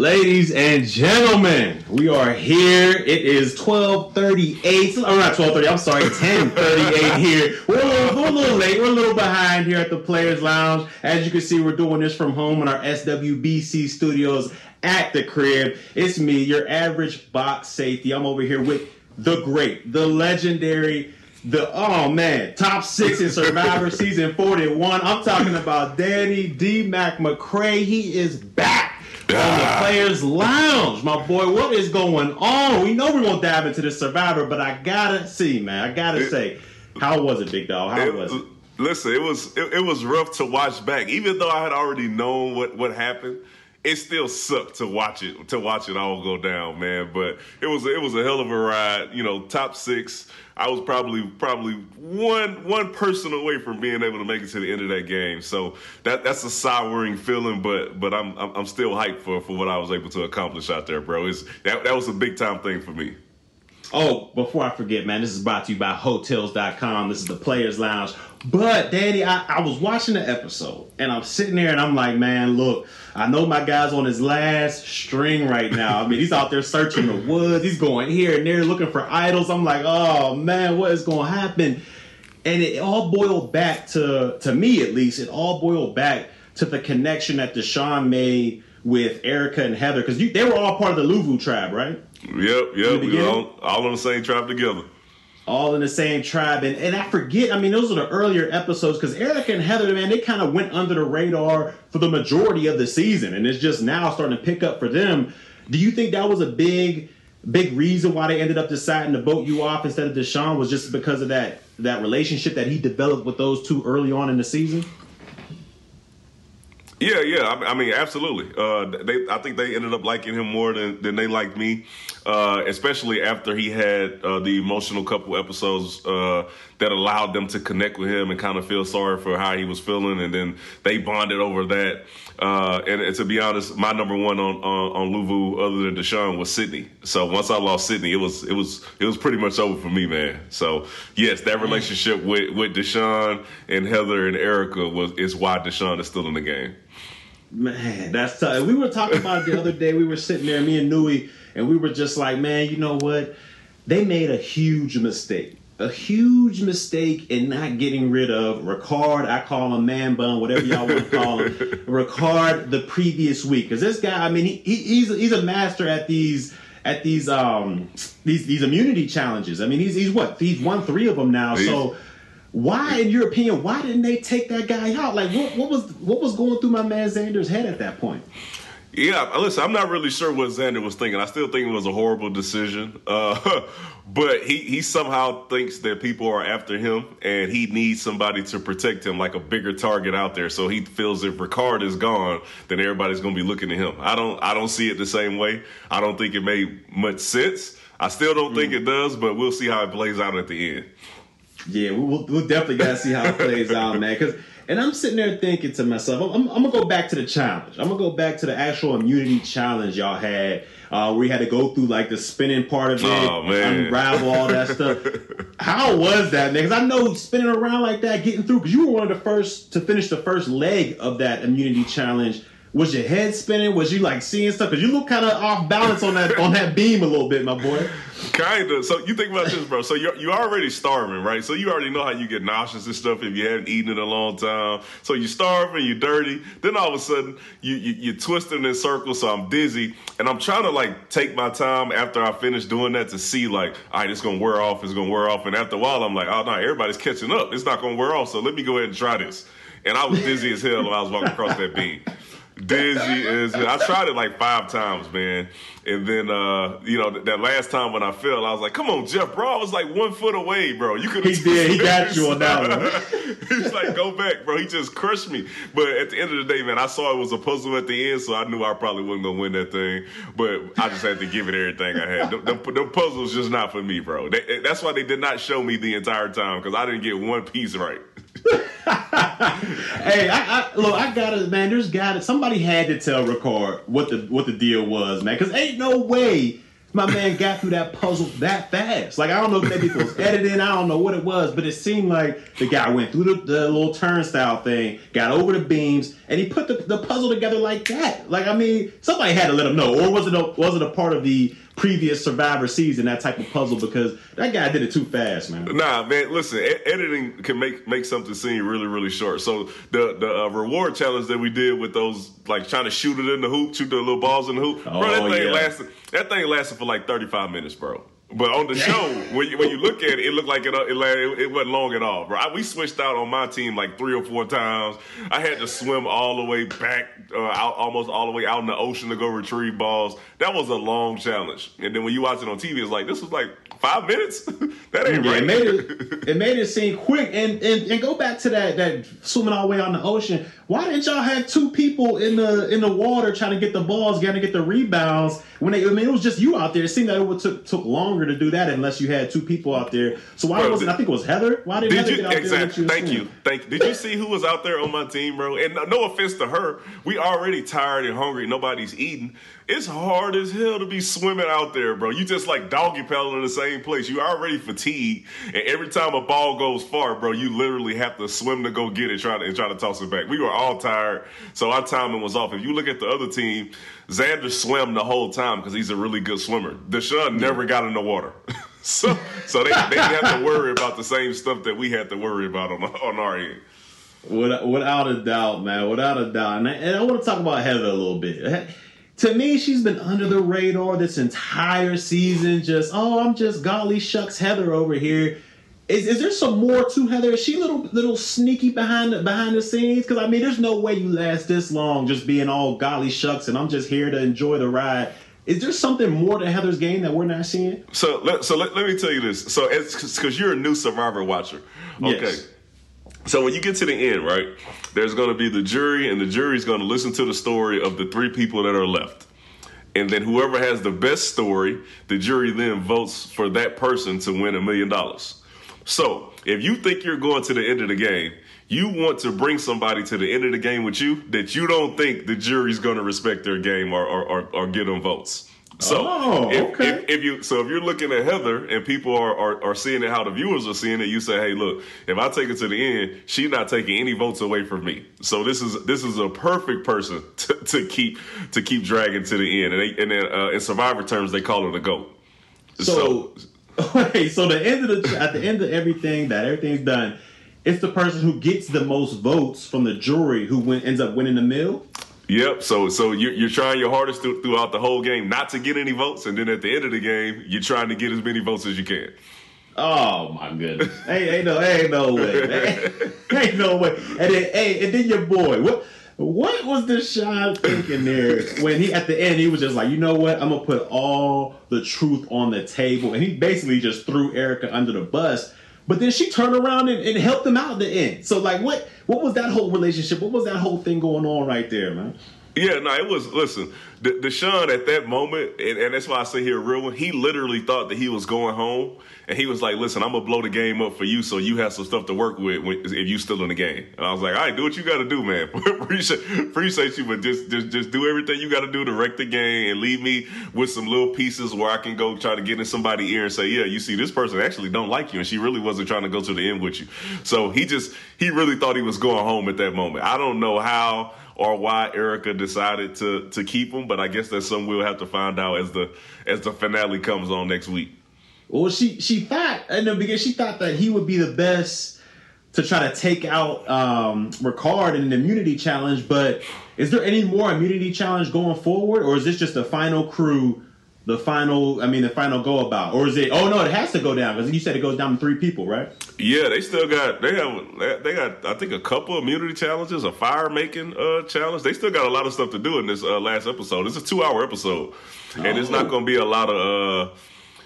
Ladies and gentlemen, we are here. It is 1238. Oh, not 1230. I'm sorry, 1038 here. We're a, little, we're a little late. We're a little behind here at the Players Lounge. As you can see, we're doing this from home in our SWBC studios at the crib. It's me, your average box safety. I'm over here with the great, the legendary, the oh man, top six in Survivor season 41. I'm talking about Danny D. Mac McCray. He is back on the Players Lounge. My boy, what is going on? We know we're going to dive into the Survivor, but I gotta see, man. I gotta say, how was it, Big Dog? How it, was it? Listen, it was it, it was rough to watch back. Even though I had already known what what happened, it still sucked to watch it to watch it all go down, man. But it was it was a hell of a ride. You know, top six. I was probably probably one one person away from being able to make it to the end of that game. So that that's a souring feeling, but but I'm I'm, still hyped for for what I was able to accomplish out there, bro. It's that that was a big time thing for me. Oh, before I forget, man, this is brought to you by Hotels.com. This is the Players Lounge. But, Danny, I, I was watching the episode and I'm sitting there and I'm like, man, look, I know my guy's on his last string right now. I mean, he's out there searching the woods. He's going here and there looking for idols. I'm like, oh man, what is going to happen? And it all boiled back to, to me at least, it all boiled back to the connection that Deshawn made with Erika and Heather because they were all part of the Luvu tribe, right? Yep, yep. We all, all on the same tribe together all in the same tribe. And, and I forget, I mean, those are the earlier episodes because Erika and Heather, man, they kind of went under the radar for the majority of the season. And it's just now starting to pick up for them. Do you think that was a big, big reason why they ended up deciding to vote you off instead of Deshawn was just because of that that relationship that he developed with those two early on in the season? Yeah, yeah. I, mean, absolutely. Uh, they, I think they ended up liking him more than, than they liked me, uh, especially after he had uh, the emotional couple episodes uh, that allowed them to connect with him and kind of feel sorry for how he was feeling, and then they bonded over that. Uh, and, and, to be honest, my number one on on, on Luvu, other than Deshawn, was Sydney. So once I lost Sydney, it was it was it was pretty much over for me, man. So yes, that relationship with with Deshawn and Heather and Erika was is why Deshawn is still in the game. Man, that's tough. We were talking about it the other day. We were sitting there, me and Newy, and we were just like, man, you know what? They made a huge mistake. A huge mistake in not getting rid of Ricard. I call him man bun, whatever y'all want to call him. Ricard the previous week. Because this guy, I mean, he, he, he's he's a master at these at these um these these immunity challenges. I mean, he's he's what? He's won three of them now. He's, so why, in your opinion, why didn't they take that guy out? Like, what, what was what was going through my man Xander's head at that point? Yeah, listen, I'm not really sure what Xander was thinking. I still think it was a horrible decision. Uh, but he, he somehow thinks that people are after him and he needs somebody to protect him, like a bigger target out there. So he feels if Ricard is gone, then everybody's going to be looking at him. I don't I don't see it the same way. I don't think it made much sense. I still don't mm. think it does, but we'll see how it plays out at the end. Yeah, we'll, we'll definitely got to see how it plays out, man. Because and I'm sitting there thinking to myself, I'm, I'm, gonna go back to the challenge. I'm gonna go back to the actual immunity challenge y'all had, uh, where you had to go through like the spinning part of it, oh, unravel all that stuff. How was that, man? Because I know spinning around like that, getting through. Because you were one of the first to finish the first leg of that immunity challenge was your head spinning? Was you like seeing stuff? Because you look kind of off balance on that on that beam a little bit, my boy. Kinda. So you think about this, bro. So you're you already starving, right? So you already know how you get nauseous and stuff if you haven't eaten in a long time. So you're starving, you're dirty. Then all of a sudden you, you you're twisting in circles. So I'm dizzy, and I'm trying to like take my time after I finish doing that to see like, all right, it's gonna wear off. It's gonna wear off. And after a while, I'm like, oh no, everybody's catching up. It's not gonna wear off. So let me go ahead and try this. And I was dizzy as hell when I was walking across that beam. Dizzy as I tried it like five times, man. And then, uh, you know, that last time when I fell, I was like, "Come on, Jeff, bro! I was like one foot away, bro. You could." He did. He got you on that one. He's like, "Go back, bro." He just crushed me. But at the end of the day, man, I saw it was a puzzle at the end, so I knew I probably wasn't gonna win that thing. But I just had to give it everything I had. The, the, the puzzle's just not for me, bro. They, that's why they did not show me the entire time because I didn't get one piece right. hey, I, I, look, I got it, man. There's got it. Somebody had to tell Ricard what the what the deal was, man. Because ain't no way my man got through that puzzle that fast. Like I don't know if maybe it was editing, I don't know what it was, but it seemed like the guy went through the, the little turnstile thing, got over the beams, and he put the, the puzzle together like that. Like I mean, somebody had to let him know, or was it a, was it a part of the previous Survivor season that type of puzzle because that guy did it too fast, man. Nah, man. Listen, e- editing can make make something seem really really short. So the the uh, reward challenge that we did with those like trying to shoot it in the hoop, shoot the little balls in the hoop, oh, bro. That thing yeah. lasted. That thing lasted for like thirty five minutes, bro. But on the show, when you, when you look at it, it looked like it, it, it wasn't long at all, bro. I, we switched out on my team like three or four times. I had to swim all the way back, uh, out, almost all the way out in the ocean to go retrieve balls. That was a long challenge. And then when you watch it on TV, it's like this was like five minutes. that ain't yeah, right. It made it, it made it seem quick. And, and and go back to that that swimming all the way out in the ocean. Why didn't y'all have two people in the in the water trying to get the balls, trying to get the rebounds? When they, I mean, it was just you out there. It seemed that it would took took longer to do that unless you had two people out there. So why bro, wasn't? I think it was Heather. Why didn't did Heather you, get out exactly, there? Thank you. Thank. You. Did you see who was out there on my team, bro? And no offense to her, we already tired and hungry. Nobody's eating. It's hard as hell to be swimming out there, bro. You just like doggy paddling in the same place. You already fatigued, and every time a ball goes far, bro, you literally have to swim to go get it, try to and try to toss it back. We were all tired, so our timing was off. If you look at the other team, Xander swam the whole time because he's a really good swimmer. Deshawn never got in the water. so so they, they didn't have to worry about the same stuff that we had to worry about on, on our end. Without a doubt, man. Without a doubt. And I, and I want to talk about Heather a little bit to me, she's been under the radar this entire season. Just oh, I'm just golly shucks Heather over here. Is, is there some more to Heather? Is she a little little sneaky behind the behind the scenes? Because I mean, there's no way you last this long just being all golly shucks and I'm just here to enjoy the ride. Is there something more to Heather's game that we're not seeing? So let so let, let me tell you this. So it's because you're a new Survivor watcher. Okay. Yes. So when you get to the end, right, there's going to be the jury, and the jury is going to listen to the story of the three people that are left. And then whoever has the best story, the jury then votes for that person to win a million dollars. So if you think you're going to the end of the game, you want to bring somebody to the end of the game with you that you don't think the jury's going to respect their game or, or, or, or get them votes. So oh, if, okay. if, if, you so if you're looking at Heather and people are, are, are seeing it how the viewers are seeing it, you say, hey, look, if I take it to the end, she's not taking any votes away from me. So this is this is a perfect person to, to keep to keep dragging to the end. And, they, and then uh, in Survivor terms, they call it a goat. So, so, okay, so the end of the at the end of everything that everything's done, it's the person who gets the most votes from the jury who win, ends up winning the mill. Yep. So so you're, you're trying your hardest to, throughout the whole game not to get any votes, and then at the end of the game, you're trying to get as many votes as you can. Oh my goodness! hey, ain't no, ain't no way, ain't no way. And then, hey, and then your boy, what? What was Deshawn thinking there when he at the end he was just like, you know what, I'm gonna put all the truth on the table, and he basically just threw Erika under the bus. But then she turned around and, and helped him out at the end. So like, what what was that whole relationship? What was that whole thing going on right there, man? Yeah, no, it was. Listen, Deshawn at that moment, and, and, that's why I say here, real one. He literally thought that he was going home, and he was like, "Listen, I'm gonna blow the game up for you, so you have some stuff to work with when, if you still in the game." And I was like, "All right, do what you got to do, man. appreciate, appreciate you, but just, just just do everything you got to do to wreck the game, and leave me with some little pieces where I can go try to get in somebody's ear and say, yeah, you see, this person actually don't like you, and she really wasn't trying to go to the end with you. So he just he really thought he was going home at that moment. I don't know how." or why Erika decided to to keep him. But I guess that's something we'll have to find out as the as the finale comes on next week. Well, she she thought in the beginning she thought that he would be the best to try to take out um, Ricard in an immunity challenge. But is there any more immunity challenge going forward, or is this just the final crew? The final? I mean, the final go about, or is it? Oh no, it has to go down because you said it goes down to three people, right? Yeah, they still got they have they got I think a couple immunity challenges, a fire making uh, challenge. They still got a lot of stuff to do in this uh, last episode. It's a two hour episode, oh. and it's not oh. going to be a lot of. Uh,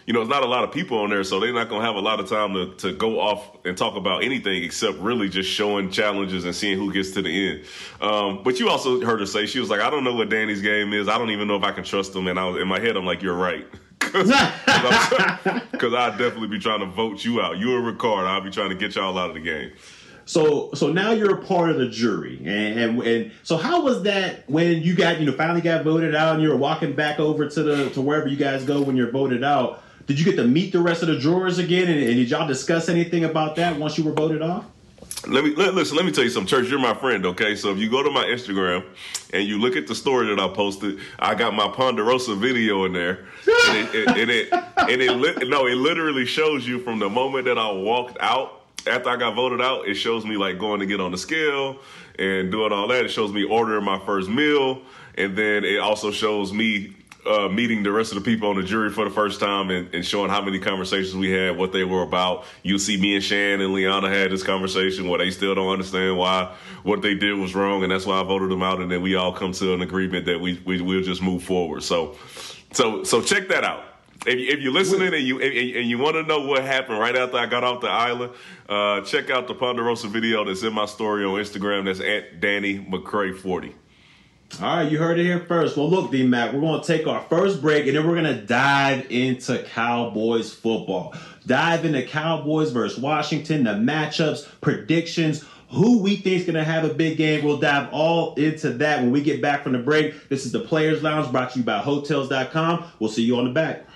you know, it's not a lot of people on there, so they're not to have a lot of time to, to go off and talk about anything except really just showing challenges and seeing who gets to the end. Um, but you also heard her say, she was like, I don't know what Danny's game is. I don't even know if I can trust him. And I was, in my head, I'm like, you're right. Because I'd definitely be trying to vote you out. You and Ricard, I'll be trying to get y'all out of the game. So so now you're a part of the jury, and, and, and so how was that when you got you know finally got voted out and you were walking back over to the to wherever you guys go when you're voted out? Did you get to meet the rest of the drawers again? And, and did y'all discuss anything about that once you were voted off? Let me let, listen. Let me tell you something, Church. You're my friend, okay? So if you go to my Instagram and you look at the story that I posted, I got my Ponderosa video in there, and it, and it, and it, and it no, it literally shows you from the moment that I walked out after I got voted out. It shows me like going to get on the scale and doing all that. It shows me ordering my first meal, and then it also shows me uh, meeting the rest of the people on the jury for the first time and, and, showing how many conversations we had, what they were about. You see, me and Shan and Liana had this conversation where they still don't understand why what they did was wrong, and that's why I voted them out. And then we all come to an agreement that we, we will just move forward. So, so so check that out. If, if you're listening and you and, and you want to know what happened right after I got off the island, uh, check out the Ponderosa video that's in my story on Instagram. That's at Danny McCray 40. All right, you heard it here first. Well, look, D Mac, we're going to take our first break and then we're going to dive into Cowboys football. Dive into Cowboys versus Washington, the matchups, predictions, who we think is going to have a big game. We'll dive all into that when we get back from the break. This is the Players Lounge brought to you by Hotels.com. We'll see you on the back.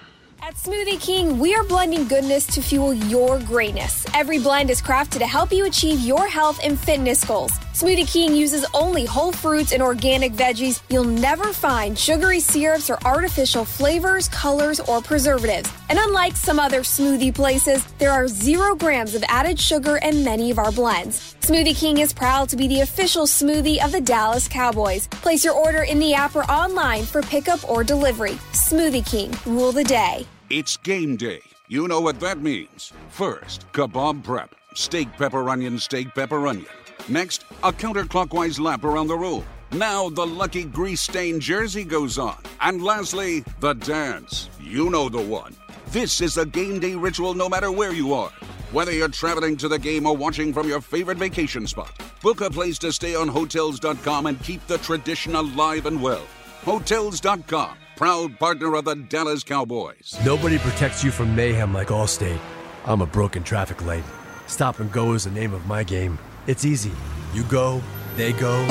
At Smoothie King, we are blending goodness to fuel your greatness. Every blend is crafted to help you achieve your health and fitness goals. Smoothie King uses only whole fruits and organic veggies. You'll never find sugary syrups or artificial flavors, colors, or preservatives. And unlike some other smoothie places, there are zero grams of added sugar in many of our blends. Smoothie King is proud to be the official smoothie of the Dallas Cowboys. Place your order in the app or online for pickup or delivery. Smoothie King, rule the day. It's game day. You know what that means. First, kebab prep. Steak, pepper, onion, steak, pepper, onion. Next, a counterclockwise lap around the room. Now the lucky grease stained jersey goes on. And lastly, the dance. You know the one. This is a game day ritual no matter where you are. Whether you're traveling to the game or watching from your favorite vacation spot, book a place to stay on Hotels.com and keep the tradition alive and well. Hotels.com proud partner of the Dallas Cowboys. Nobody protects you from mayhem like Allstate. I'm a broken traffic light. Stop and go is the name of my game. It's easy. You go, they go.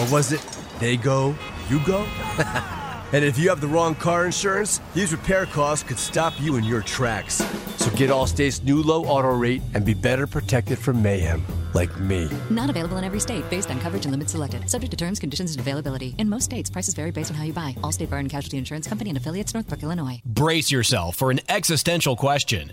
Or was it they go, you go? and if you have the wrong car insurance, these repair costs could stop you in your tracks. So get Allstate's new low auto rate and be better protected from mayhem like me. Not available in every state based on coverage and limits selected. Subject to terms, conditions, and availability. In most states, prices vary based on how you buy. Allstate Bar and Casualty Insurance Company and affiliates, Northbrook, Illinois. Brace yourself for an existential question.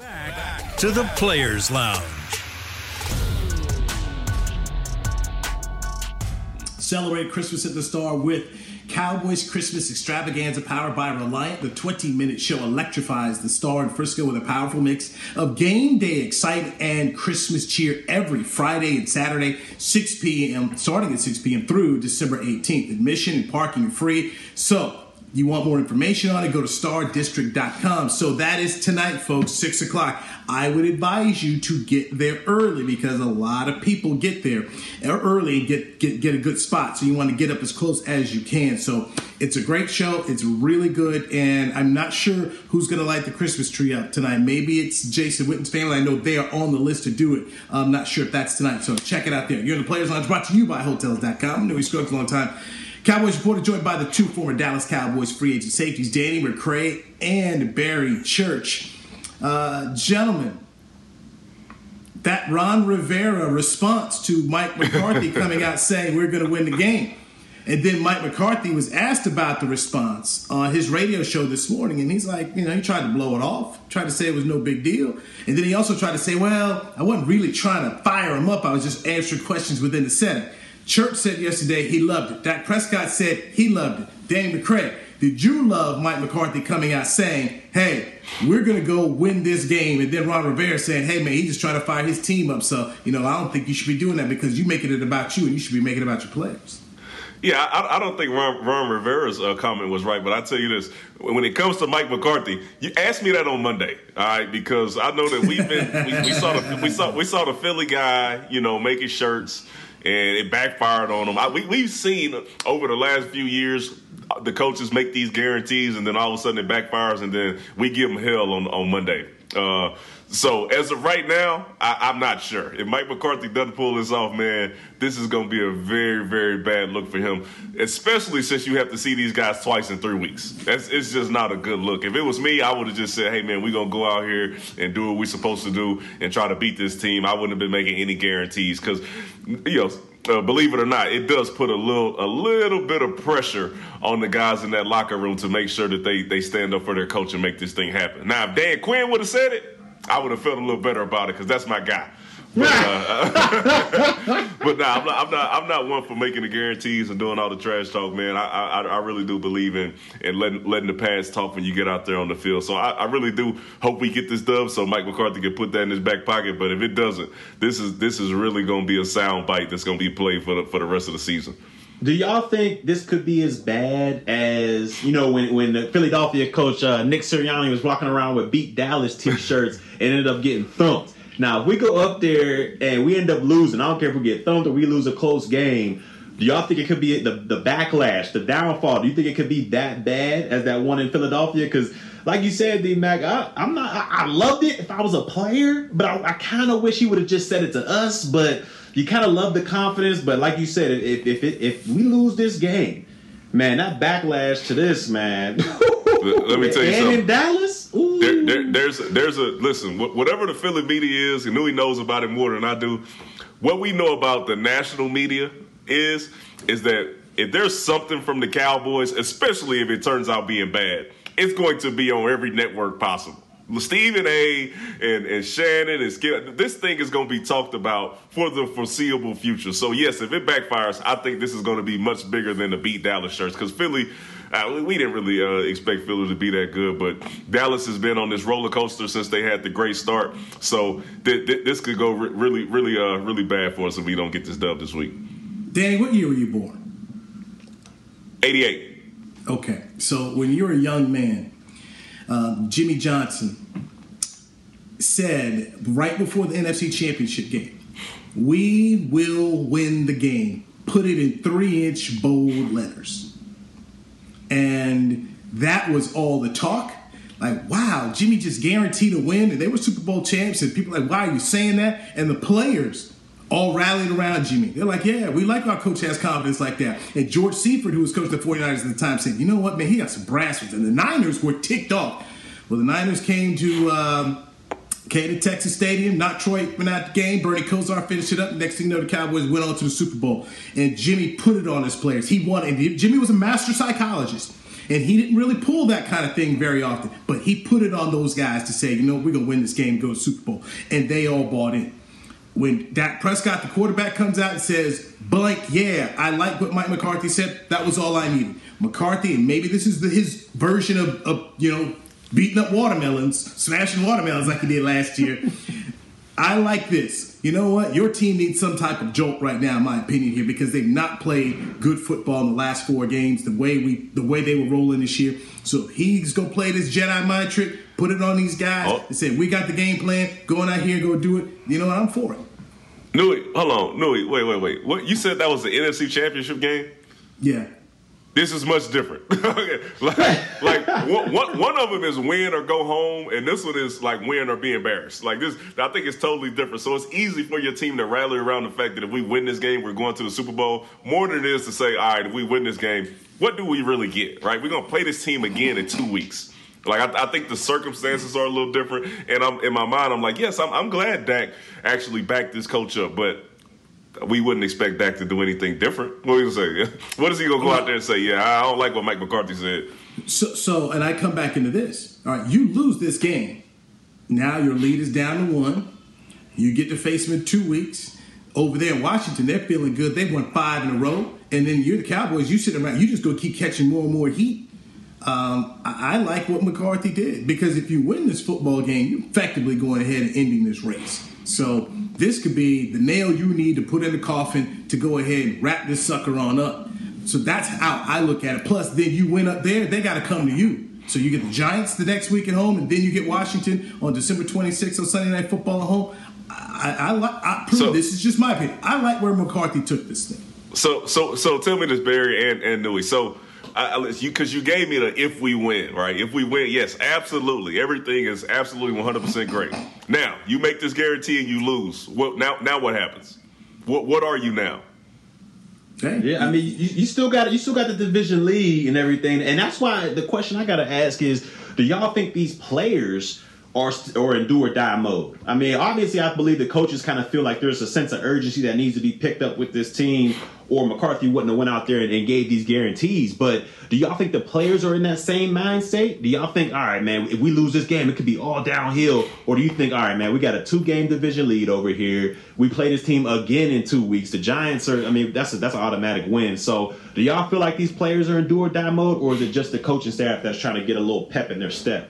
Back to the Players Lounge. Celebrate Christmas at the Star with Cowboys Christmas Extravaganza powered by Reliant. The 20 minute show electrifies the star in Frisco with a powerful mix of game day excitement and Christmas cheer every Friday and Saturday, 6 p.m., starting at 6 p.m. through December 18th. Admission and parking are free. So, you want more information on it, go to stardistrict.com. So that is tonight, folks, 6 o'clock. I would advise you to get there early because a lot of people get there uh, early and get, get, get a good spot. So you want to get up as close as you can. So it's a great show. It's really good. And I'm not sure who's going to light the Christmas tree up tonight. Maybe it's Jason Witten's family. I know they are on the list to do it. I'm not sure if that's tonight. So check it out there. You're in the Players Lounge brought to you by Hotels.com. I know we scrubs a long time. Cowboys reporter joined by the two former Dallas Cowboys free agent safeties, Danny McCray and Barry Church. Uh, gentlemen, that Ron Rivera response to Mike McCarthy coming out saying we're going to win the game. And then Mike McCarthy was asked about the response on his radio show this morning, and he's like, you know, he tried to blow it off, tried to say it was no big deal. And then he also tried to say, well, I wasn't really trying to fire him up, I was just answering questions within the Senate. Church said yesterday he loved it. Dak Prescott said he loved it. Danny McCray, did you love Mike McCarthy coming out saying, hey, we're going to go win this game? And then Ron Rivera saying, hey, man, he's just trying to fire his team up. So, you know, I don't think you should be doing that because you're making it about you and you should be making it about your players. Yeah, I, I, don't think Ron, Ron Rivera's uh, comment was right, but I tell you this: when it comes to Mike McCarthy, you asked me that on Monday, all right? Because I know that we've been we, we, saw the we saw we saw the Philly guy, you know, making shirts, and it backfired on them. I, we, we've seen over the last few years the coaches make these guarantees, and then all of a sudden it backfires, and then we give them hell on on Monday. Uh, so as of right now, I, am not sure. If Mike McCarthy doesn't pull this off, man, this is going to be a very, very bad look for him. Especially since you have to see these guys twice in three weeks. That's it's just not a good look. If it was me, I would have just said, "Hey, man, we're gonna go out here and do what we're supposed to do and try to beat this team." I wouldn't have been making any guarantees because, you know. Uh, believe it or not, it does put a little a little bit of pressure on the guys in that locker room to make sure that they they stand up for their coach and make this thing happen. Now, if Dan Quinn would have said it, I would have felt a little better about it because that's my guy. But, uh, but nah, I'm not, I'm not. I'm not one for making the guarantees and doing all the trash talk, man. I, I, I really do believe in in letting letting the past talk when you get out there on the field. So I, I really do hope we get this dub so Mike McCarthy can put that in his back pocket. But if it doesn't, this is this is really going to be a sound bite that's going to be played for the for the rest of the season. Do y'all think this could be as bad as you know when when the Philadelphia coach uh, Nick Sirianni was walking around with beat Dallas T-shirts and ended up getting thumped? Now, if we go up there and we end up losing, I don't care if we get thumped or we lose a close game. Do y'all think it could be the the backlash, the downfall? Do you think it could be that bad as that one in Philadelphia? Because, like you said, D Mac, I, am not. I, I, loved it if I was a player, but I, I kind of wish he would have just said it to us. But you kind of love the confidence, but like you said, if if if, if we lose this game, man, that backlash to this, man. Let me tell you and something. in Dallas, there, there, there's there's a listen. Whatever the Philly media is, and he knows about it more than I do. What we know about the national media is is that if there's something from the Cowboys, especially if it turns out being bad, it's going to be on every network possible. Stephen A. and, and Shannon and Skip, this thing is going to be talked about for the foreseeable future. So yes, if it backfires, I think this is going to be much bigger than the beat Dallas shirts because Philly. Uh, we didn't really uh, expect Philly to be that good, but Dallas has been on this roller coaster since they had the great start. So th- th- this could go re- really, really, uh, really bad for us if we don't get this dub this week. Danny, what year were you born? 88. Okay, so when you were a young man, um, Jimmy Johnson said right before the NFC Championship game, "We will win the game." Put it in three-inch bold letters, and that was all the talk. Like, wow, Jimmy just guaranteed a win, and they were Super Bowl champs, and people like, why are you saying that? And the players all rallied around Jimmy. They're like, yeah, we like our coach has confidence like that. And George Seifert, who was coach of the 49ers at the time, said, you know what, man, he got some brass And the Niners were ticked off. Well, the Niners came to um, came to Texas Stadium, not Troy went out the game. Bernie Kosar finished it up. Next thing you know, the Cowboys went on to the Super Bowl. And Jimmy put it on his players. He won. And Jimmy was a master psychologist. And he didn't really pull that kind of thing very often. But he put it on those guys to say, you know, we're going to win this game, go to Super Bowl. And they all bought in when Dak Prescott, the quarterback, comes out and says, blank, yeah, I like what Mike McCarthy said, that was all I needed. McCarthy, and maybe this is the, his version of, of, you know, beating up watermelons, smashing watermelons like he did last year. I like this. You know what? Your team needs some type of jolt right now, in my opinion, here, because they've not played good football in the last four games, the way we the way they were rolling this year. So he's gonna play this Jedi mind trick, put it on these guys, oh. and say, We got the game plan, going out here go do it. You know what? I'm for it. Newy, hold on, Newy, wait, wait, wait. What you said that was the NFC Championship game? Yeah. This is much different. like, like one, one, one of them is win or go home, and this one is like win or be embarrassed. Like this, I think it's totally different. So it's easy for your team to rally around the fact that if we win this game, we're going to the Super Bowl. More than it is to say, all right, if we win this game, what do we really get? Right? We're gonna play this team again in two weeks. Like I, I, think the circumstances are a little different, and I'm in my mind. I'm like, yes, I'm, I'm glad Dak actually backed this coach up, but we wouldn't expect Dak to do anything different. What are you gonna say? What is he gonna go out there and say? Yeah, I don't like what Mike McCarthy said. So, so, and I come back into this. All right, you lose this game. Now your lead is down to one. You get to face them in two weeks. Over there in Washington, they're feeling good. They won five in a row, and then you're the Cowboys. You sit around. You just go keep catching more and more heat. Um, I, I, like what McCarthy did because if you win this football game, you're effectively going ahead and ending this race. So this could be the nail you need to put in the coffin to go ahead and wrap this sucker on up. So that's how I look at it. Plus, then you win up there, they got to come to you. So you get the Giants the next week at home, and then you get Washington on December 26th on Sunday Night Football at home. I, I, I, I so, this is just my opinion. I like where McCarthy took this thing. So, so, so tell me this, Barry and and Newy. So because you gave me the if we win, right? If we win, yes, absolutely. Everything is absolutely 100 percent great. Now you make this guarantee and you lose. What now? Now what happens? What what are you now? Yeah, I mean, you, you still got you still got the division lead and everything, and that's why the question I got to ask is: Do y'all think these players? or or in do or die mode. I mean, obviously, I believe the coaches kind of feel like there's a sense of urgency that needs to be picked up with this team, or McCarthy wouldn't have went out there and, and gave these guarantees. But do y'all think the players are in that same mind state? Do y'all think, all right, man, if we lose this game, it could be all downhill, or do you think, all right, man, we got a two game division lead over here. We play this team again in two weeks. The Giants are, I mean, that's a, that's an automatic win. So do y'all feel like these players are in do or die mode, or is it just the coaching staff that's trying to get a little pep in their step?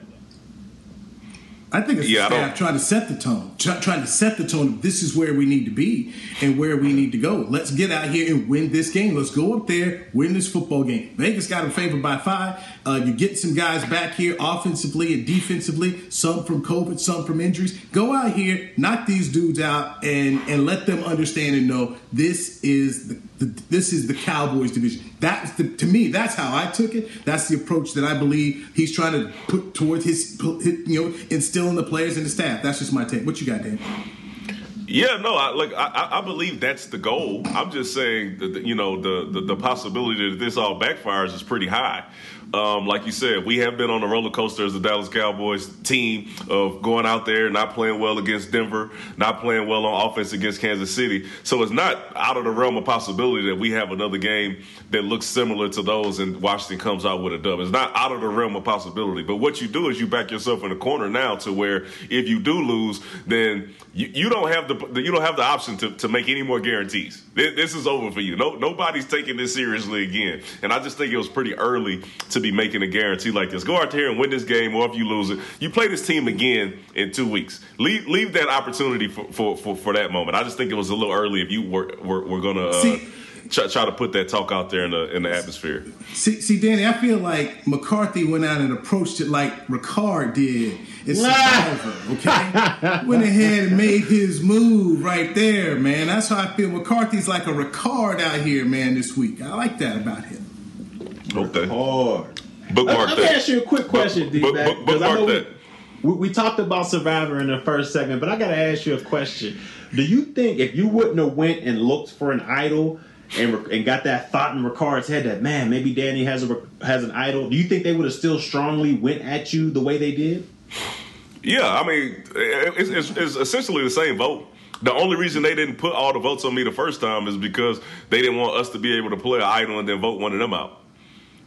I think it's yeah, the staff trying to set the tone, trying to set the tone. This is where we need to be and where we need to go. Let's get out here and win this game. Let's go up there, win this football game. Vegas got them favored by five. Uh, you get some guys back here offensively and defensively, some from COVID, some from injuries. Go out here, knock these dudes out, and and let them understand and know this is the, this is the Cowboys division. That's the, to me. That's how I took it. That's the approach that I believe he's trying to put towards his, his you know, instilling the players and the staff. That's just my take. What you got, Dan? Yeah, no, I like I, I believe that's the goal. I'm just saying that you know the, the, the possibility that this all backfires is pretty high. Um, like you said, we have been on a roller coaster as the Dallas Cowboys team of going out there, not playing well against Denver, not playing well on offense against Kansas City. So it's not out of the realm of possibility that we have another game that looks similar to those and Washington comes out with a dub. It's not out of the realm of possibility. But what you do is you back yourself in a corner now to where if you do lose, then you, you don't have the you don't have the option to, to make any more guarantees. This, this is over for you. No nobody's taking this seriously again. And I just think it was pretty early to be making a guarantee like this. Go out there and win this game, or if you lose it, you play this team again in two weeks. Leave leave that opportunity for for, for, for that moment. I just think it was a little early if you were were, were going to. Uh, Try, try, to put that talk out there in the in the atmosphere. See, see, Danny, I feel like McCarthy went out and approached it like Ricard did in Survivor. Okay, went ahead and made his move right there, man. That's how I feel. McCarthy's like a Ricard out here, man. This week, I like that about him. Okay. Hard. Bookmark Let me ask you a quick question, D. Book, book, bookmark that. We, we, talked about Survivor in the first segment, but I got to ask you a question. Do you think if you wouldn't have went and looked for an idol and and got that thought in Ricard's head that man maybe Danny has a has an idol, do you think they would have still strongly went at you the way they did? Yeah, I mean, it's, it's, it's essentially the same vote. The only reason they didn't put all the votes on me the first time is because they didn't want us to be able to play an idol and then vote one of them out.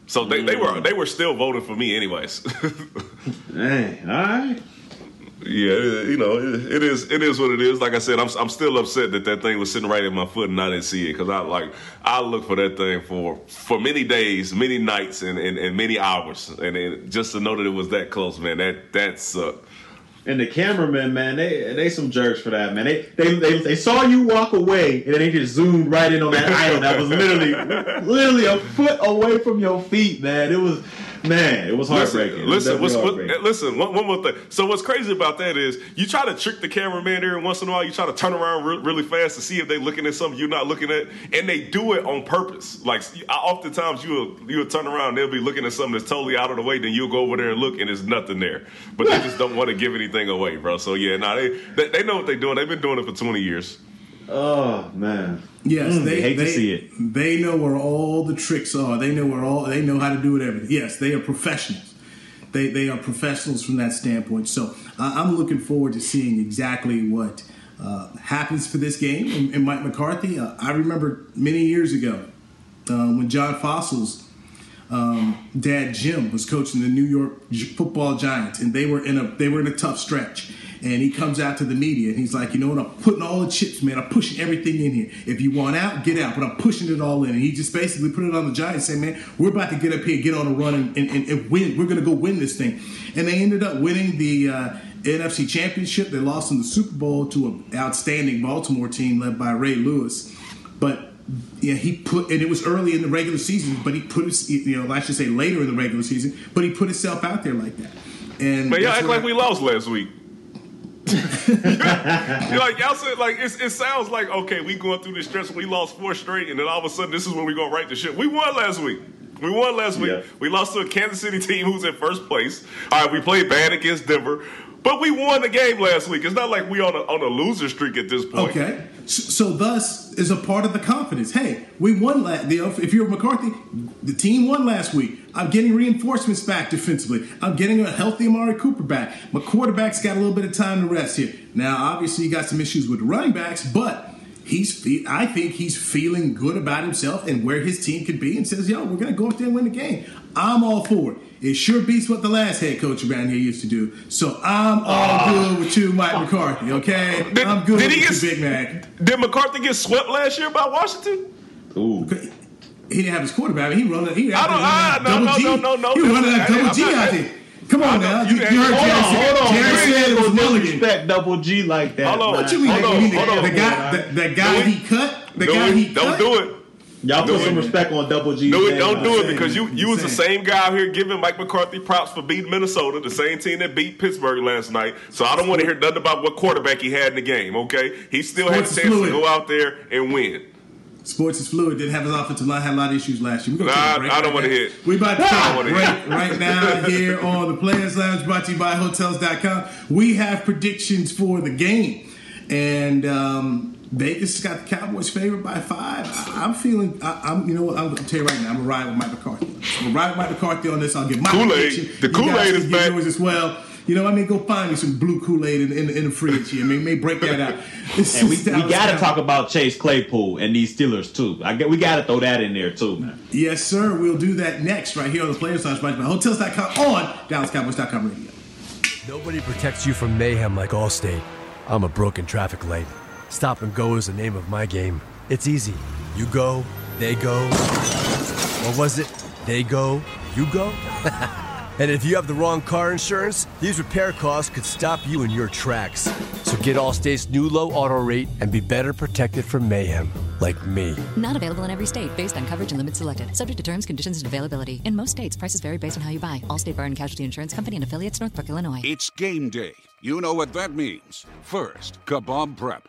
So they, they were mm. they were still voting for me anyways. Dang, all right. Yeah, you know, it is it is what it is. Like I said, I'm I'm still upset that that thing was sitting right in my foot and I didn't see it because I like I looked for that thing for for many days, many nights, and and, and many hours, and, and just to know that it was that close, man, that that sucked. And the cameraman, man, they they some jerks for that, man. They they they, they saw you walk away, and then they just zoomed right in on that idol that was literally literally a foot away from your feet, man. It was Man, it was heartbreaking. Listen, was what, listen. One, one more thing. So what's crazy about that is you try to trick the cameraman every once in a while. You try to turn around re- really fast to see if they're looking at something you're not looking at, and they do it on purpose. Like I- oftentimes you'll you'll turn around, they'll be looking at something that's totally out of the way, then you'll go over there and look, and there's nothing there. But they just don't want to give anything away, bro. So yeah, nah, they, they they know what they're doing. They've been doing it for 20 years. Oh man. Yes, Mm, they hate they, to see it. They know where all the tricks are. They know where all they know how to do it. Everything. Yes, they are professionals. They they are professionals from that standpoint. So I I'm looking forward to seeing exactly what uh, happens for this game. And, and Mike McCarthy, uh, I remember many years ago uh, when John Fassel's um, dad Jim was coaching the New York Football Giants, and they were in a they were in a tough stretch. And he comes out to the media and he's like, you know what? I'm putting all the chips, man. I'm pushing everything in here. If you want out, get out. But I'm pushing it all in. And he just basically put it on the Giants, saying, man, we're about to get up here, get on a run, and, and, and- and win. We're going to go win this thing. And they ended up winning the uh, NFC Championship. They lost in the Super Bowl to an outstanding Baltimore team led by Ray Lewis. But yeah, he put, and it was early in the regular season, but he put his, you know, I should say later in the regular season, but he put himself out there like that. And Man, y'all act like I- we lost last week. You're like y'all said, like it's, it sounds like okay, we going through this stretch. We lost four straight, and then all of a sudden, this is when we gonna right the ship. We won last week. We won last week. Yeah. We lost to a Kansas City team who's in first place. All right, we played bad against Denver, but we won the game last week. It's not like we on a on a loser streak at this point. Okay, so, thus is a part of the confidence. Hey, we won last. You know, if you're McCarthy, the team won last week. I'm getting reinforcements back defensively. I'm getting a healthy Amari Cooper back. My quarterback's got a little bit of time to rest here. Now, obviously, you got some issues with the running backs, but. He's, I think he's feeling good about himself and where his team could be, and says, "Yo, we're gonna go out there and win the game." I'm all for it. It sure beats what the last head coach around here used to do. So I'm all good with you, Mike McCarthy. Okay, Ah. Did- I'm good did with he you, get- Big Mac. Did McCarthy get swept last year by Washington? Ooh. He didn't have his quarterback. He running. He I don't- ah, no, double no, G. no, no, no. He was running that double I'm G not- out there. Come on now. You, You you heard Jerry hold on, say- Hold on, Jerry you said ain't it was gonna Double G like that. Hold on. What you mean? Hold on, the, hold on. the guy, the, the guy he cut, the Do guy it. he Don't do it. Y'all put some respect on Double G. Do it, don't do it because you you was the same guy out here giving Mike McCarthy props for beating Minnesota, the same team that beat Pittsburgh last night. So I don't want to hear nothing about what quarterback he had in the game. Okay, he still had a Sports chance to go out there and win. Sports is fluid. Didn't have his offensive line. Had a lot of issues last year. We're gonna Nah, take a break I don't right wanna now. hear it. We about to take a break right now here on the Players Lounge, brought to you by Hotels.com. We have predictions for the game, and um, Vegas has got the Cowboys favored by five. I, I'm feeling. I, I'm. You know what? I'm gonna tell you right now. I'm gonna ride with Mike McCarthy. I'm gonna ride with Mike McCarthy on this. I'll give my Kool-Aid. prediction. The Kool-Aid is give back. yours as well. You know, I mean, go find me some blue Kool Aid in, in, in the fridge here. I mean, may break that out. This And we, we got to talk about Chase Claypool and these Steelers too. I get, we got to throw that in there too, man. Yes, sir. We'll do that next right here on the Players Lounge, brought to you by Hotels.com on DallasCowboys.com radio. Nobody protects you from mayhem like Allstate. I'm a broken traffic light. Stop and go is the name of my game. It's easy. You go, they go. Or was it they go, you go? and if you have the wrong car insurance, these repair costs could stop you in your tracks. So get Allstate's new low auto rate and be better protected from mayhem, like me. Not available in every state based on coverage and limits selected. Subject to terms, conditions, and availability. In most states, prices vary based on how you buy. Allstate Bar and Casualty Insurance Company and affiliates, Northbrook, Illinois. It's game day. You know what that means. First, kebab prep.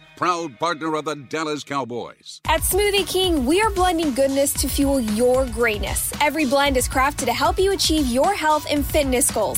proud partner of the Dallas Cowboys. At Smoothie King, we are blending goodness to fuel your greatness. Every blend is crafted to help you achieve your health and fitness goals.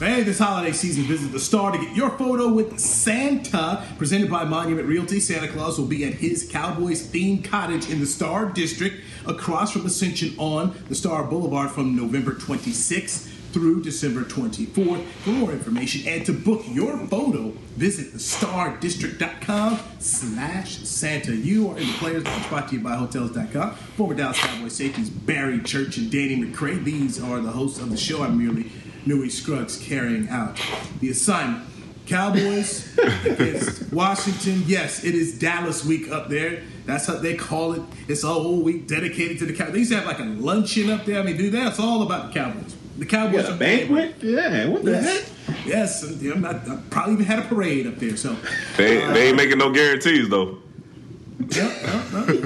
Hey, this holiday season, visit the Star to get your photo with Santa. Presented by Monument Realty, Santa Claus will be at his Cowboys themed cottage in the Star District across from Ascension on the Star Boulevard from November 26th through December 24th. For more information and to book your photo, visit thestardistrict.com slash Santa. You are in the Players Lounge brought to you by Hotels.com. Former Dallas Cowboys safeties Barry Church and Danny McCray. These are the hosts of the show. I'm merely Newy Scruggs carrying out the assignment. Cowboys against Washington. Yes, it is Dallas week up there. That's what they call it. It's a whole week dedicated to the Cowboys. They used to have like a luncheon up there. I mean, dude, that's all about the Cowboys. The Cowboys. Yeah, a banquet? Yeah, what the yes. heck? Yes, I'm not, I probably even had a parade up there. So They, they uh, ain't making no guarantees though. Yep. you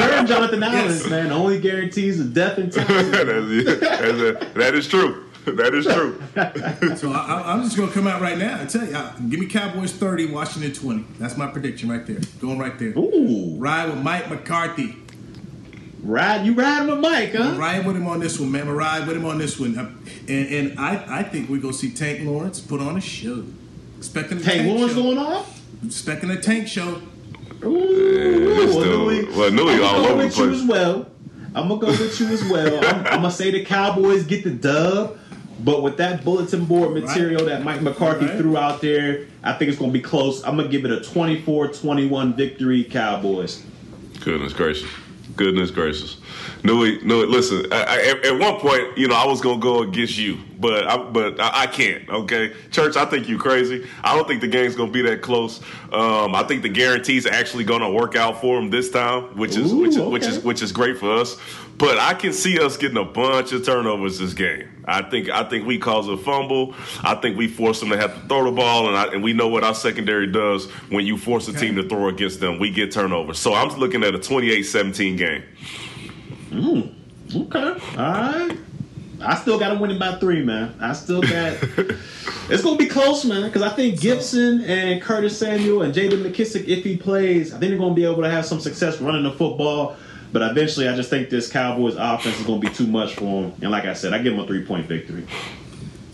heard Jonathan Allen, man. Only guarantees of death and taxes. That's it. That's it. That is true. That is true. so I, I'm just going to come out right now and tell you, uh, give me Cowboys 30, Washington 20. That's my prediction right there. Going right there. Ooh. Ride with Mike McCarthy. Ride, you riding with Mike, huh? I'm riding with him on this one, man. I'm ride with him on this one. Uh, And, and I, I think we're going to see Tank Lawrence put on a show. Expecting a Tank tank Lawrence show. going off? Expecting a tank show. Ooh, It's well, still- Newy, well, Newy I'm all gonna go over the with you as well. I'm gonna go with you as well. I'm, I'm gonna say the Cowboys get the dub, but with that bulletin board material that Mike McCarthy Right. threw out there, I think it's gonna be close. I'm gonna give it a 24-21 victory, Cowboys. Goodness gracious. Goodness gracious. No, Newy, listen. I, I, at- at one point, you know, I was gonna go against you, but I, but I, I can't. Okay, Church, I think you crazy. I don't think the game's gonna be that close. Um, I think the guarantees are actually gonna work out for them this time, which is Ooh, which is which is which is great for us. But I can see us getting a bunch of turnovers this game. I think I think we cause a fumble. I think we force them to have to throw the ball, and, I, and we know what our secondary does when you force a team to throw against them. We get turnovers. So I'm looking at a 28-17 game. Okay, all right. I still got to win it by three, man. I still got. it's gonna be close, man, because I think Gibson and Curtis Samuel and Jaden McKissic, if he plays, I think they're gonna be able to have some success running the football. But eventually, I just think this Cowboys offense is gonna be too much for them. And like I said, I give them a three point victory.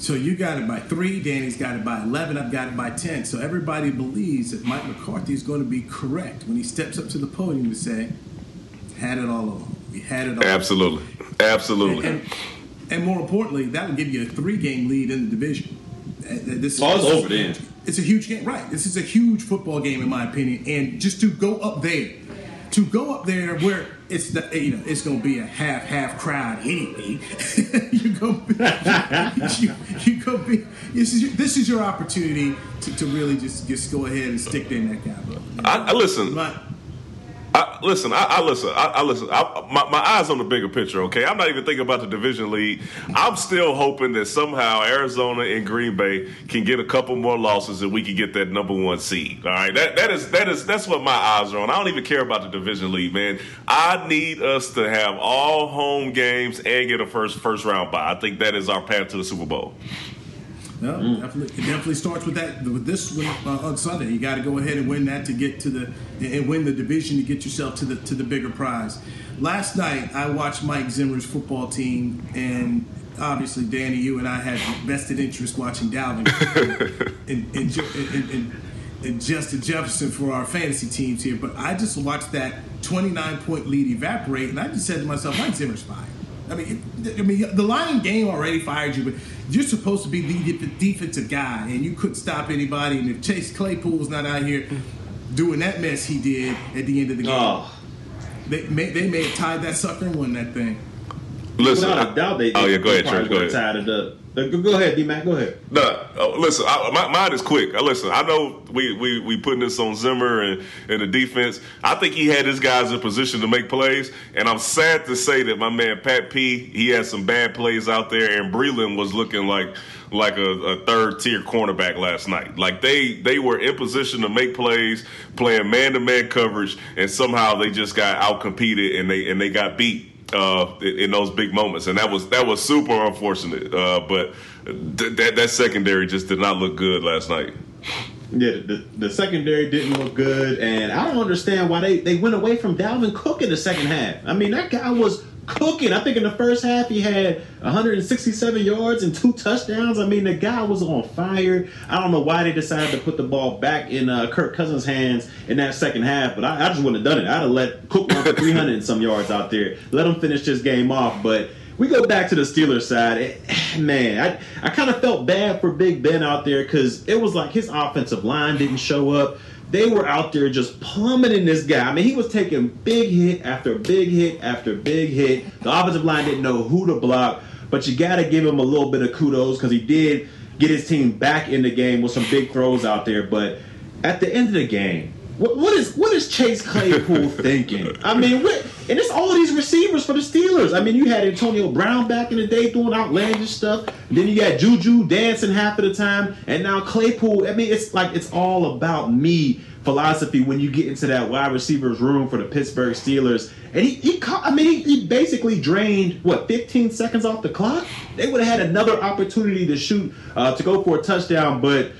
So you got it by three. Danny's got it by 11. I've got it by 10. So everybody believes that Mike McCarthy is going to be correct when he steps up to the podium to say, had it all along. We had it all. Absolutely, absolutely. And, and more importantly, that will give you a three-game lead in the division. This, it's over then. It's a huge game, right? This is a huge football game, in my opinion. And just to go up there, to go up there where it's the you know it's going to be a half-half crowd anyway. you go, you, you go be. This is your, this is your opportunity to, to really just just go ahead and stick their neck out. Bro. I, I listen. My- I, listen, I, I listen. I, I listen. My, my eyes on the bigger picture. Okay, I'm not even thinking about the division lead. I'm still hoping that somehow Arizona and Green Bay can get a couple more losses and we can get that number one seed. All right, that that is that is that's what my eyes are on. I don't even care about the division lead, man. I need us to have all home games and get a first first round bye. I think that is our path to the Super Bowl. No, definitely, it definitely starts with that. With this one uh, on Sunday, you got to go ahead and win that to get to the and win the division to get yourself to the to the bigger prize. Last night, I watched Mike Zimmer's football team, and obviously, Danny, you and I had vested interest watching Dalvin and, and, and, and, and Justin Jefferson for our fantasy teams here. But I just watched that 29 point lead evaporate, and I just said to myself, Mike Zimmer's fired. I mean, it- I mean, the Lion game already fired you, but you're supposed to be the def- defensive guy, and you couldn't stop anybody. And if Chase Claypool's not out here doing that mess he did at the end of the game, Oh. they may, they may have tied that sucker and won that thing. Listen, Without a doubt, they. oh yeah, go ahead, they probably Church. Go ahead. Tied it up. Go ahead, D Mac. Go ahead. No, uh, listen. I, my, mine is quick. Uh, listen, I know we we we putting this on Zimmer and, and the defense. I think he had his guys in position to make plays, and I'm sad to say that my man Pat P. He had some bad plays out there, and Breeland was looking like like a, a third tier cornerback last night. Like they they were in position to make plays, playing man to man coverage, and somehow they just got out competed and they and they got beat uh, in, those big moments, and that was that was super unfortunate. Uh, but th- that that secondary just did not look good last night. Yeah, the, the secondary didn't look good, and I don't understand why they, they went away from Dalvin Cook in the second half. I mean, that guy was cooking. I think in the first half he had 167 yards and two touchdowns. I mean, the guy was on fire. I don't know why they decided to put the ball back in uh, Kirk Cousins' hands in that second half, but I, I just wouldn't have done it. I'd have let Cook run for 300 and some yards out there, let him finish this game off. But we go back to the Steelers side. It, man, I, I kind of felt bad for Big Ben out there because it was like his offensive line didn't show up. They were out there just plummeting this guy. I mean, he was taking big hit after big hit after big hit. The offensive line didn't know who to block, but you got to give him a little bit of kudos because he did get his team back in the game with some big throws out there. But at the end of the game, what, what is what is Chase Claypool thinking? I mean, what, and it's all these receivers for the Steelers. I mean, you had Antonio Brown back in the day doing outlandish stuff. Then you got Juju dancing half of the time, and now Claypool. I mean, it's like it's all about me philosophy when you get into that wide receivers room for the Pittsburgh Steelers. And he, he caught, I mean, he, he basically drained what 15 seconds off the clock. They would have had another opportunity to shoot uh, to go for a touchdown, but.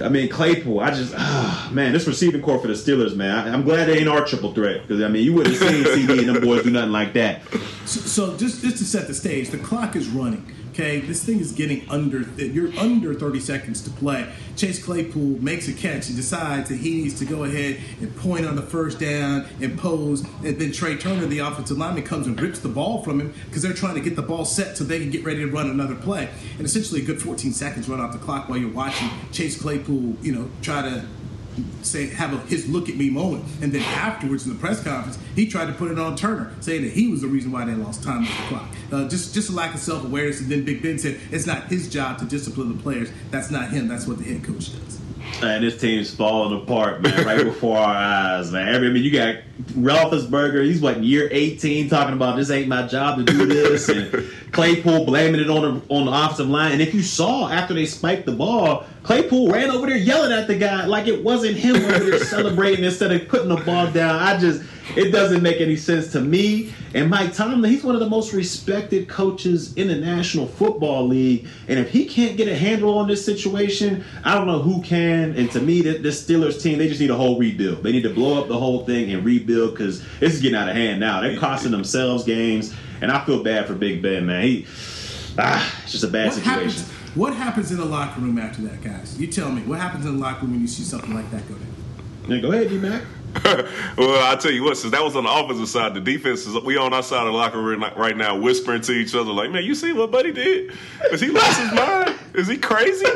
I mean, Claypool, I just, ah, man, this receiving corps for the Steelers, man. I, am glad they ain't our triple threat because, I mean, you wouldn't have seen CD and them boys do nothing like that. So, so just, just to set the stage, the clock is running. Okay, this thing is getting under. You're under 30 seconds to play. Chase Claypool makes a catch and decides that he needs to go ahead and point on the first down and pose. And then Trai Turner, the offensive lineman, comes and rips the ball from him because they're trying to get the ball set so they can get ready to run another play. And essentially, a good 14 seconds run off the clock while you're watching Chase Claypool, you know, try to say have a, his look at me moment, and then afterwards in the press conference, he tried to put it on Turner, saying that he was the reason why they lost time on the clock. Uh, just just a lack of self awareness. And then Big Ben said it's not his job to discipline the players. That's not him. That's what the head coach does. And this team's falling apart, man, right before our eyes, man. I mean, you got Roethlisberger. He's what year 18, talking about this ain't my job to do this, and Claypool blaming it on the on the offensive line. And if you saw after they spiked the ball, Claypool ran over there yelling at the guy like it wasn't him over there celebrating instead of putting the ball down. I just it doesn't make any sense to me. And Mike Tomlin, he's one of the most respected coaches in the National Football League. And if he can't get a handle on this situation, I don't know who can. And to me, this Steelers team, they just need a whole rebuild. They need to blow up the whole thing and rebuild because this is getting out of hand now. They're costing themselves games. And I feel bad for Big Ben, man. He, ah, it's just a bad what situation. Happens, what happens in the locker room after that, guys? You tell me. What happens in the locker room when you see something like that go down? Yeah, go ahead, D Mac. well, I tell you what, since that was on the offensive side, the defense is we on our side of the locker room right now, whispering to each other like, "Man, you see what Buddy did? Is he lost his mind? Is he crazy?"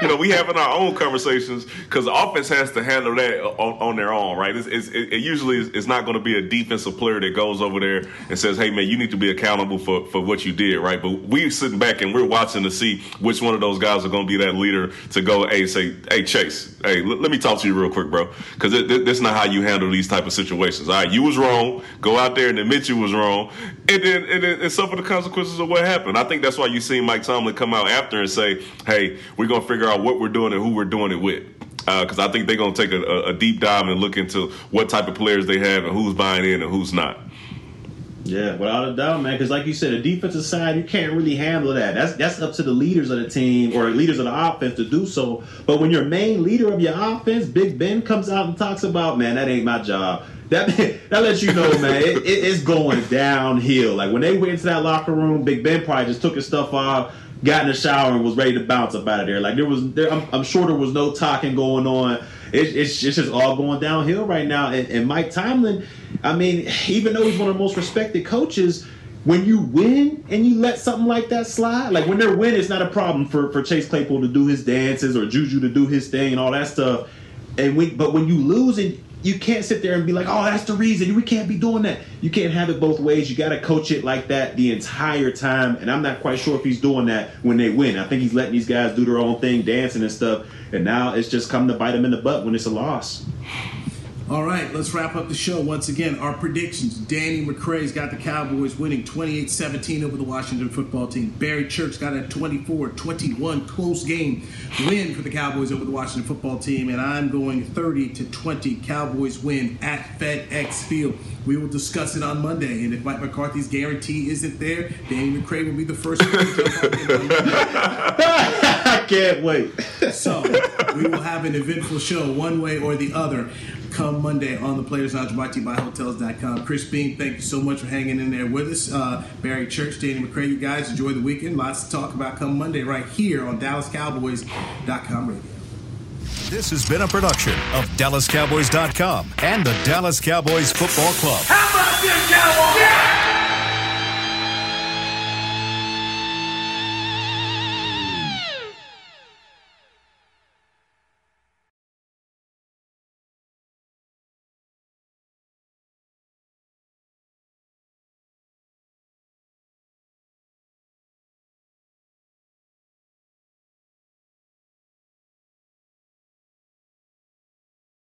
You know, we having our own conversations because the offense has to handle that on, on their own, right? It's, it's, it, usually is, it's not going to be a defensive player that goes over there and says, "Hey, man, you need to be accountable for for what you did," right? But we sitting back and we're watching to see which one of those guys are going to be that leader to go, "Hey, say, hey, Chase, hey, l- let me talk to you real quick, bro," because that's not how you handle these type of situations. All right, you was wrong. Go out there and admit you was wrong, and then and, and suffer the consequences of what happened. I think that's why you see Mike Tomlin come out after and say, "Hey, we're gonna figure out what we're doing and who we're doing it with." Because uh, I think they're gonna take a, a deep dive and look into what type of players they have and who's buying in and who's not. Yeah, without a doubt, man. Because like you said, the defensive side, you can't really handle that. That's that's up to the leaders of the team or leaders of the offense to do so. But when your main leader of your offense, Big Ben, comes out and talks about, man, that ain't my job. That that lets you know, man, it, it, it's going downhill. Like when they went into that locker room, Big Ben probably just took his stuff off, got in the shower, and was ready to bounce up out of there. Like there was, there, I'm, I'm sure there was no talking going on. It, it's, it's just all going downhill right now. And, and Mike Tomlin, I mean, even though he's one of the most respected coaches, when you win and you let something like that slide, like when they're winning, it's not a problem for, for Chase Claypool to do his dances or Juju to do his thing and all that stuff. And but when you lose and you can't sit there and be like, oh, that's the reason. We can't be doing that. You can't have it both ways. You got to coach it like that the entire time. And I'm not quite sure if he's doing that when they win. I think he's letting these guys do their own thing, dancing and stuff. And now it's just come to bite him in the butt when it's a loss. All right, let's wrap up the show. Once again, our predictions. Danny McCray's got the Cowboys winning 28 17 over the Washington football team. Barry Church got a 24 21 close game win for the Cowboys over the Washington football team. And I'm going 30 to 20 Cowboys win at FedEx Field. We will discuss it on Monday. And if Mike McCarthy's guarantee isn't there, Danny McCray will be the first one to jump on in on Monday. I can't wait. So we will have an eventful show one way or the other come Monday on the Players Lounge brought to you by Hotels.com. Chris Bean, thank you so much for hanging in there with us. Uh, Barry Church, Danny McCray, you guys enjoy the weekend. Lots to talk about come Monday right here on DallasCowboys.com radio. This has been a production of DallasCowboys.com and the Dallas Cowboys Football Club. How about this, Cowboys?